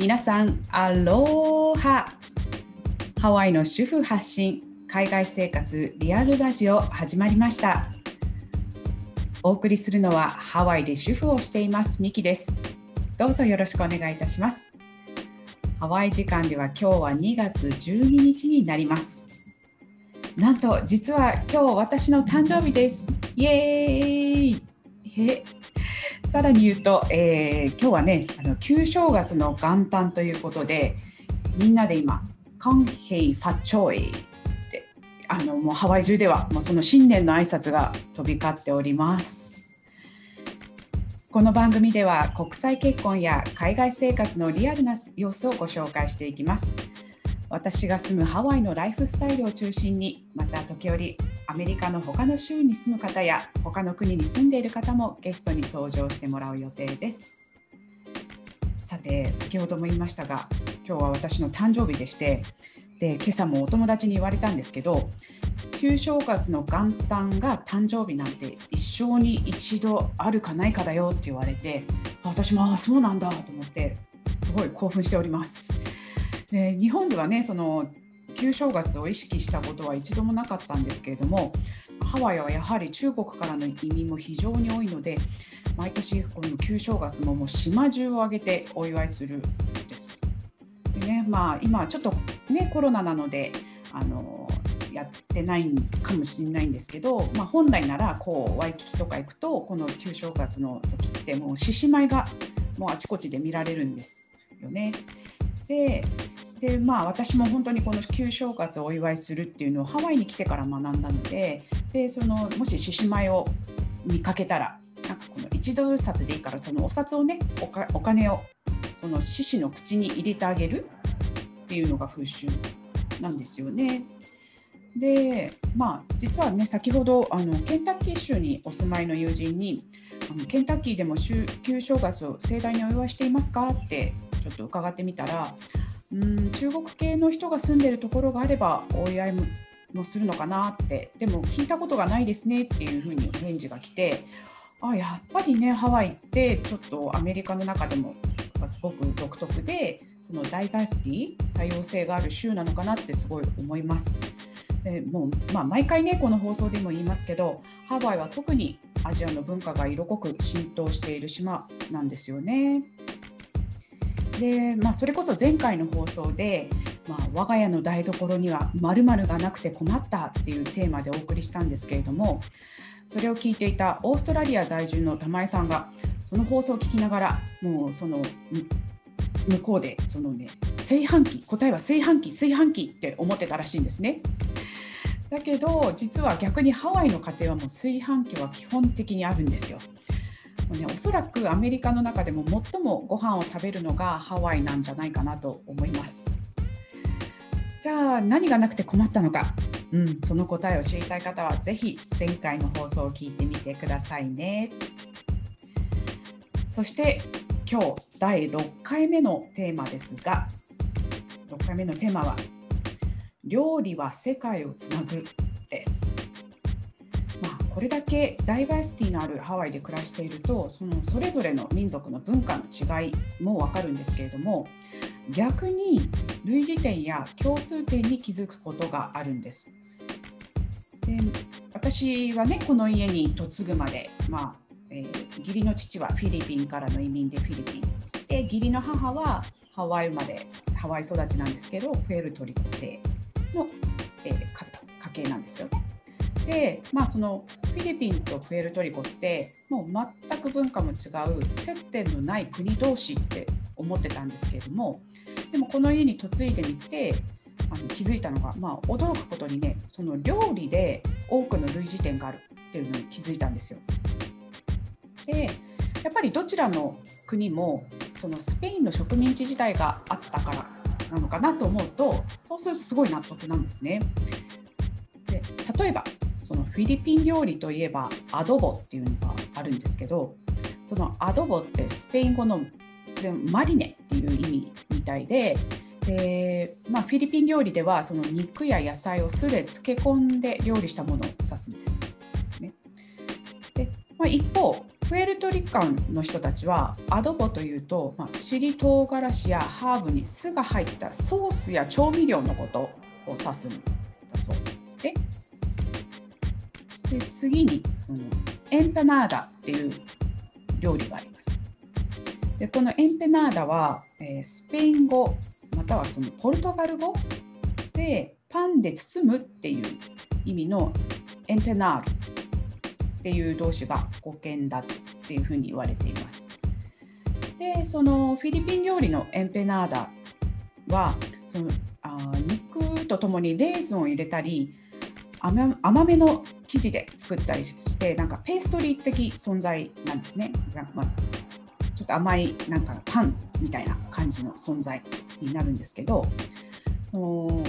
皆さん、アローハ。ハワイの主婦発信海外生活リアルラジオ始まりました。お送りするのはハワイで主婦をしていますミキです。どうぞよろしくお願いいたします。ハワイ時間では今日は2月12日になります。なんと実は今日私の誕生日です。イエーイ。へさらに言うと、えー、今日はねあの旧正月の元旦ということでみんなで今カンヘイファチョイってあのもうハワイ中ではもうその新年の挨拶が飛び交っております。この番組では国際結婚や海外生活のリアルな様子をご紹介していきます。私が住むハワイのライフスタイルを中心にまた時折アメリカの他の州に住む方や他の国に住んでいる方もゲストに登場してもらう予定ですさて先ほども言いましたが今日は私の誕生日でしてで今朝もお友達に言われたんですけど旧正月の元旦が誕生日なんて一生に一度あるかないかだよって言われて私もああそうなんだと思ってすごい興奮しております。で日本ではねその旧正月を意識したことは一度もなかったんですけれどもハワイはやはり中国からの移民も非常に多いので毎年この旧正月ももう島中を挙げてお祝いするんです。でねまあ、今ちょっとねコロナなのであのやってないかもしれないんですけど、まあ、本来ならこうワイキキとか行くとこの旧正月の時ってもう獅子舞がもうあちこちで見られるんですよね。ででまあ私も本当にこの旧正月をお祝いするっていうのをハワイに来てから学んだのででそのもし獅子舞を見かけたらなんかこの1ドル札でいいからそのお札をねお金をその獅子の口に入れてあげるっていうのが風習なんですよね。でまあ実はね先ほどあのケンタッキー州にお住まいの友人にあのケンタッキーでも旧正月を盛大にお祝いしていますかってちょっと伺ってみたらうん中国系の人が住んでるところがあればお祝いもするのかなってでも聞いたことがないですねっていうふうに返事が来てあやっぱりねハワイってちょっとアメリカの中でもすごく独特でそのダイバーシティ多様性がある州なのかなってすごい思います。でもう、まあ、毎回ねこの放送でも言いますけどハワイは特にアジアの文化が色濃く浸透している島なんですよね。で、まあ、それこそ前回の放送で、まあ、我が家の台所には〇〇がなくて困ったっていうテーマでお送りしたんですけれどもそれを聞いていたオーストラリア在住の玉井さんがその放送を聞きながらもうその向こうでそのね炊飯器答えは炊飯器炊飯器って思ってたらしいんですね。だけど実は逆にハワイの家庭はもう炊飯器は基本的にあるんですよ。もね、おそらくアメリカの中でも最もご飯を食べるのがハワイなんじゃないかなと思います。じゃあ何がなくて困ったのか、うん、その答えを知りたい方はぜひ前回の放送を聞いてみてくださいね。そして今日第6回目のテーマですが6回目のテーマは「料理は世界をつなぐ」です。これだけダイバーシティのあるハワイで暮らしているとそのそれぞれの民族の文化の違いも分かるんですけれども逆に類似点や共通点に気づくことがあるんです。で私はねこの家に嫁ぐまで、まあえー、義理の父はフィリピンからの移民でフィリピンで義理の母はハワイ生まれハワイ育ちなんですけどプエルトリコ系の、えー、家系なんですよね。で、まあ、そのフィリピンとプエルトリコってもう全く文化も違う接点のない国同士って思ってたんですけれどもでもこの家に嫁いでみてあの気づいたのが、まあ、驚くことにねその料理で多くの類似点があるっていうのに気づいたんですよ。でやっぱりどちらの国もそのスペインの植民地時代があったからなのかなと思うとそうするとすごい納得なんですね。フィリピン料理といえばアドボっていうのがあるんですけどそのアドボってスペイン語のでマリネっていう意味みたいでで、まあ、フィリピン料理ではその肉や野菜を酢で漬け込んで料理したものを指すんです。ね、でまあ、一方プエルトリカンの人たちはアドボというと、まあ、チリ唐辛子やハーブに酢が入ったソースや調味料のことを指すんだそうなんですね。で次に、うん、エンペナーダっていう料理があります。でこのエンペナーダは、えー、スペイン語またはそのポルトガル語でパンで包むっていう意味のエンペナールっていう動詞が語源だっていうふうに言われています。でそのフィリピン料理のエンペナーダはそのあ肉とともにレーズンを入れたり甘めの生地で作ったりしてなんかペーストリー的存在なんですね。まあ、ちょっと甘いなんかパンみたいな感じの存在になるんですけど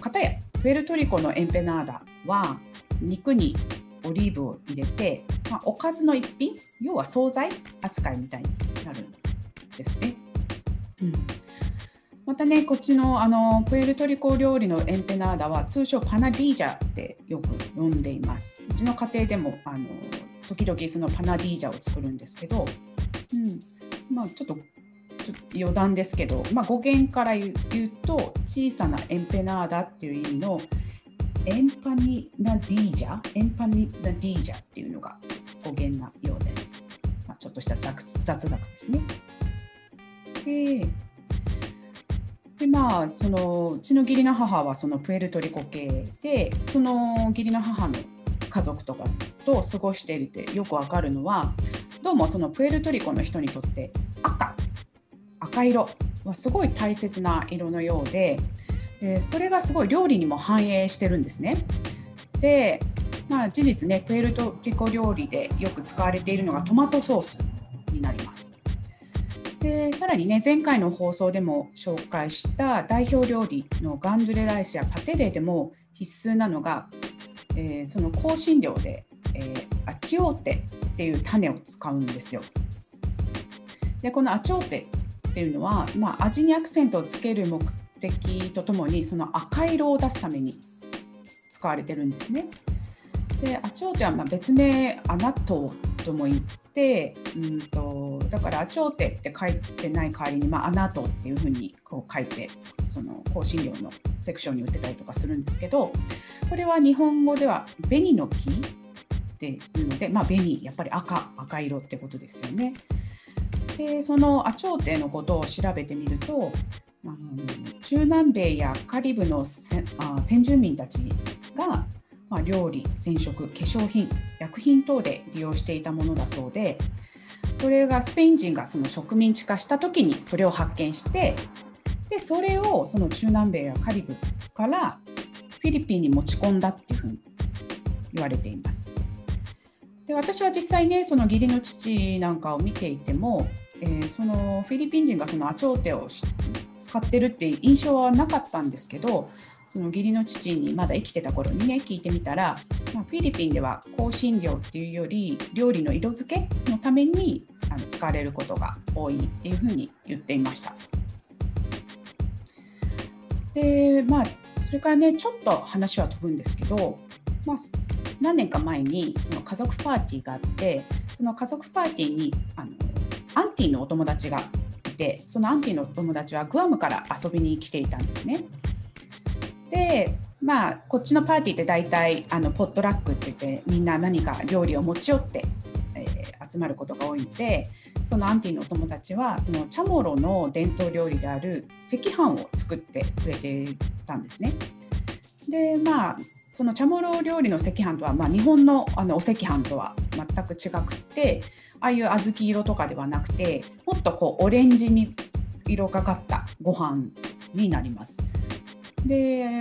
かたやプエルトリコのエンペナーダは肉にオリーブを入れて、まあ、おかずの一品要は惣菜扱いみたいになるんですね。うんまたね、こっちのあのプエルトリコ料理のエンペナーダは通称パナディージャってよく呼んでいます。うちの家庭でもあの時々そのパナディージャを作るんですけど、うんまあ、ちょっとちょ余談ですけど、まあ、語源から言うと小さなエンペナーダっていう意味のエンパニナディージャ？エンパニナディージャっていうのが語源なようです。まあ、ちょっとした雑雑学ですね。ででまあそのうちの義理の母はそのプエルトリコ系でその義理の母の家族とかと過ごしていてよくわかるのはどうもそのプエルトリコの人にとって赤赤色はすごい大切な色のようででそれがすごい料理にも反映してるんですね。でまあ事実ねプエルトリコ料理でよく使われているのがトマトソースになります。さらにね前回の放送でも紹介した代表料理のガンドレライスやパテレでも必須なのが、えー、その香辛料で、えー、アチオーテっていう種を使うんですよ。でこのアチオーテっていうのは、まあ、味にアクセントをつける目的とともにその赤色を出すために使われてるんですね。でアチョーテはま別名アナトーとも言ってうんとだからアチョーテって書いてない代わりに、まあ、アナトっていうふうにこう書いてその香辛料のセクションに売ってたりとかするんですけどこれは日本語では紅の木っていうので、まあ、紅やっぱり赤赤色ってことですよね。でそのアチョーテのことを調べてみると、うん、中南米やカリブの先住民たちがまあ、料理染色化粧品薬品等で利用していたものだそうでそれがスペイン人がその植民地化した時にそれを発見してでそれをその中南米やカリブからフィリピンに持ち込んだっていうふうに言われています。で私は実際ねその義理の父なんかを見ていても、えー、そのフィリピン人がそのアチョーテを使ってるっていう印象はなかったんですけどその義理の父にまだ生きてた頃にね聞いてみたら、まあ、フィリピンでは香辛料っていうより料理の色付けのためにあの使われることが多いっていうふうに言っていました。でまあそれからねちょっと話は飛ぶんですけど、まあ、何年か前にその家族パーティーがあってその家族パーティーにあのアンティのお友達がてそのアンティの友達はグアムから遊びに来ていたんですね。でまあこっちのパーティーって大体あのポットラックって言ってみんな何か料理を持ち寄って、えー、集まることが多いのでそのアンティのお友達はそのチャモロの伝統料理である赤飯を作ってくれてたんですね。でまあそのチャモロ料理の赤飯とは、まあ、日本のあのお赤飯とは全く違くってああいう小豆色とかではなくてもっとこうオレンジ色がかったご飯になります。で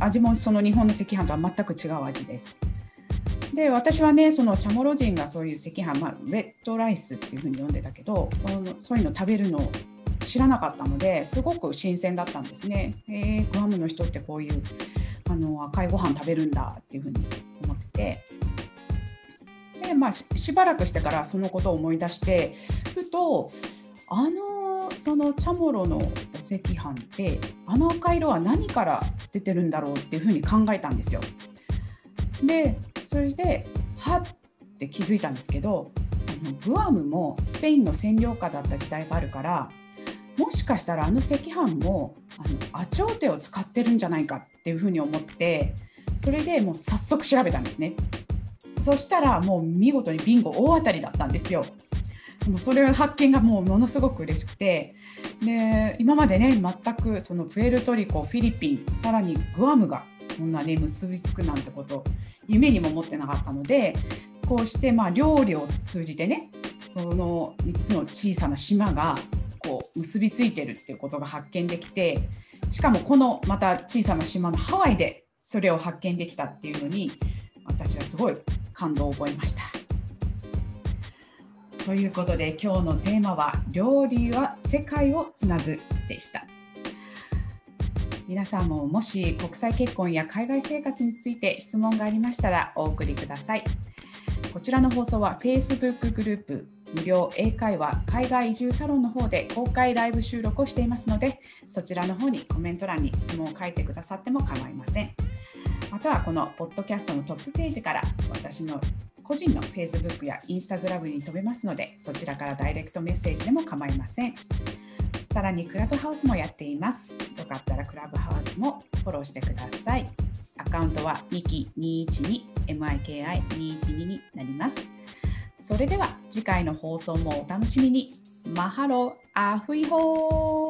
味もその日本の赤飯とは全く違う味です。で私はねそのチャモロ人がそういう赤飯、まあ、レッドライスっていうふうに呼んでたけどそのそういうの食べるのを知らなかったのですごく新鮮だったんですね。えー、グアムの人ってこういうあの赤いご飯食べるんだっていうふうに思っててで、まあ、しばらくしてからそのことを思い出してふとあのそのチャモロの赤飯ってあの赤色は何から出てるんだろうっていうふうに考えたんですよ。でそれではって気づいたんですけどあのグアムもスペインの占領下だった時代があるからもしかしたらあの赤飯もあのアチョーテを使ってるんじゃないかっていうふうに思ってそれでもう早速調べたんですねそしたらもう見事にビンゴ大当たりだったんですよ。もうそれ発見がもうものすごく嬉しくて。で今までね全くそのプエルトリコフィリピンさらにグアムがこんなね結びつくなんてこと夢にも思ってなかったのでこうしてまあ料理を通じてねその3つの小さな島がこう結びついてるっていうことが発見できてしかもこのまた小さな島のハワイでそれを発見できたっていうのに私はすごい感動を覚えました。ということで今日のテーマは「料理は世界をつなぐ」でした。皆さんももし国際結婚や海外生活について質問がありましたらお送りください。こちらの放送は Facebook グループ無料英会話海外移住サロンの方で公開ライブ収録をしていますのでそちらの方にコメント欄に質問を書いてくださっても構いませんまたはこのポッドキャストのトップページから私の個人の Facebook や Instagram に飛べますのでそちらからダイレクトメッセージでも構いません。さらにクラブハウスもやっています。よかったらクラブハウスもフォローしてください。アカウントは miki212miki212 になります。それでは次回の放送もお楽しみに。マハロアフイホー